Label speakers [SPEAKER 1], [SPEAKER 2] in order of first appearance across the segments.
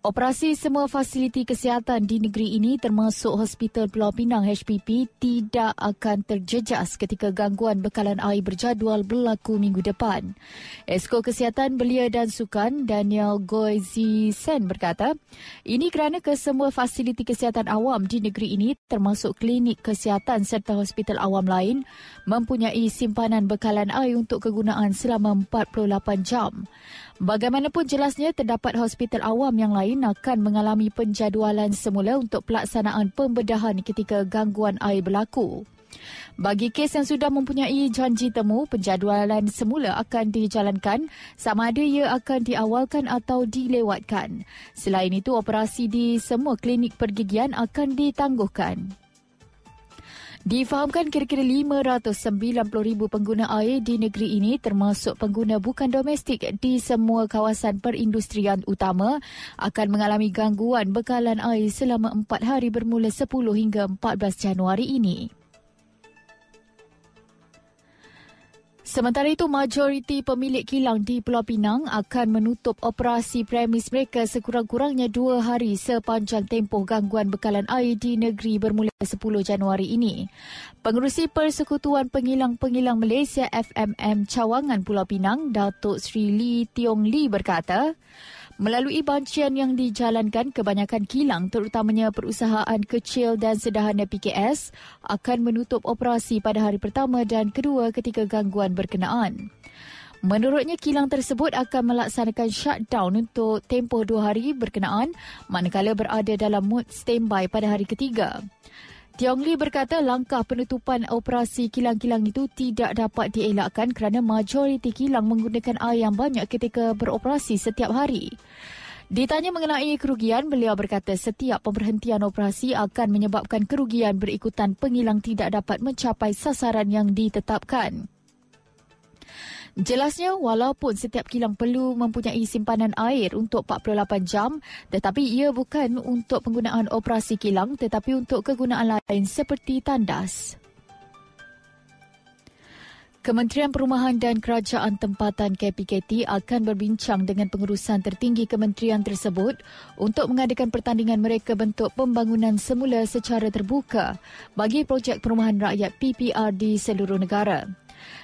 [SPEAKER 1] Operasi semua fasiliti kesihatan di negeri ini termasuk Hospital Pulau Pinang HPP tidak akan terjejas ketika gangguan bekalan air berjadual berlaku minggu depan. Esko Kesihatan Belia dan Sukan Daniel Goizi Sen berkata, ini kerana kesemua fasiliti kesihatan awam di negeri ini termasuk klinik kesihatan serta hospital awam lain mempunyai simpanan bekalan air untuk kegunaan selama 48 jam. Bagaimanapun jelasnya terdapat hospital awam yang lain akan mengalami penjadualan semula untuk pelaksanaan pembedahan ketika gangguan air berlaku. Bagi kes yang sudah mempunyai janji temu, penjadualan semula akan dijalankan sama ada ia akan diawalkan atau dilewatkan. Selain itu, operasi di semua klinik pergigian akan ditangguhkan. Difahamkan kira-kira 590,000 pengguna air di negeri ini termasuk pengguna bukan domestik di semua kawasan perindustrian utama akan mengalami gangguan bekalan air selama 4 hari bermula 10 hingga 14 Januari ini. Sementara itu, majoriti pemilik kilang di Pulau Pinang akan menutup operasi premis mereka sekurang-kurangnya dua hari sepanjang tempoh gangguan bekalan air di negeri bermula 10 Januari ini. Pengerusi Persekutuan Pengilang-Pengilang Malaysia FMM Cawangan Pulau Pinang, Datuk Sri Lee Tiong Lee berkata, Melalui bancian yang dijalankan, kebanyakan kilang terutamanya perusahaan kecil dan sederhana PKS akan menutup operasi pada hari pertama dan kedua ketika gangguan berkenaan. Menurutnya, kilang tersebut akan melaksanakan shutdown untuk tempoh dua hari berkenaan manakala berada dalam mood standby pada hari ketiga. Tiong Lee berkata langkah penutupan operasi kilang-kilang itu tidak dapat dielakkan kerana majoriti kilang menggunakan air yang banyak ketika beroperasi setiap hari. Ditanya mengenai kerugian, beliau berkata setiap pemberhentian operasi akan menyebabkan kerugian berikutan pengilang tidak dapat mencapai sasaran yang ditetapkan. Jelasnya, walaupun setiap kilang perlu mempunyai simpanan air untuk 48 jam, tetapi ia bukan untuk penggunaan operasi kilang tetapi untuk kegunaan lain seperti tandas. Kementerian Perumahan dan Kerajaan Tempatan KPKT akan berbincang dengan pengurusan tertinggi kementerian tersebut untuk mengadakan pertandingan mereka bentuk pembangunan semula secara terbuka bagi projek perumahan rakyat PPR di seluruh negara.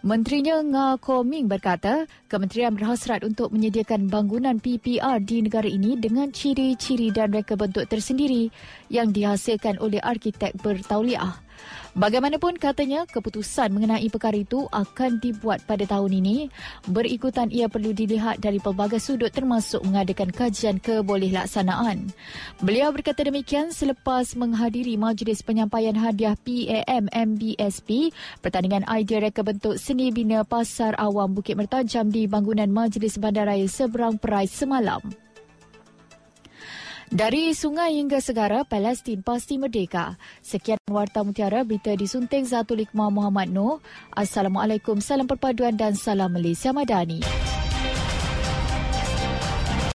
[SPEAKER 1] Menterinya Nga Ko Ming berkata, kementerian berhasrat untuk menyediakan bangunan PPR di negara ini dengan ciri-ciri dan reka bentuk tersendiri yang dihasilkan oleh arkitek bertauliah. Bagaimanapun katanya keputusan mengenai perkara itu akan dibuat pada tahun ini. Berikutan ia perlu dilihat dari pelbagai sudut termasuk mengadakan kajian kebolehilaksanaan. Beliau berkata demikian selepas menghadiri majlis penyampaian hadiah PAM MBSP pertandingan idea reka bentuk seni bina Pasar Awam Bukit Mertajam di bangunan Majlis Bandaraya Seberang Perai semalam. Dari sungai hingga segara, Palestin pasti merdeka. Sekian Warta Mutiara, berita disunting Zatul Iqmah Muhammad Noor. Assalamualaikum, salam perpaduan dan salam Malaysia Madani.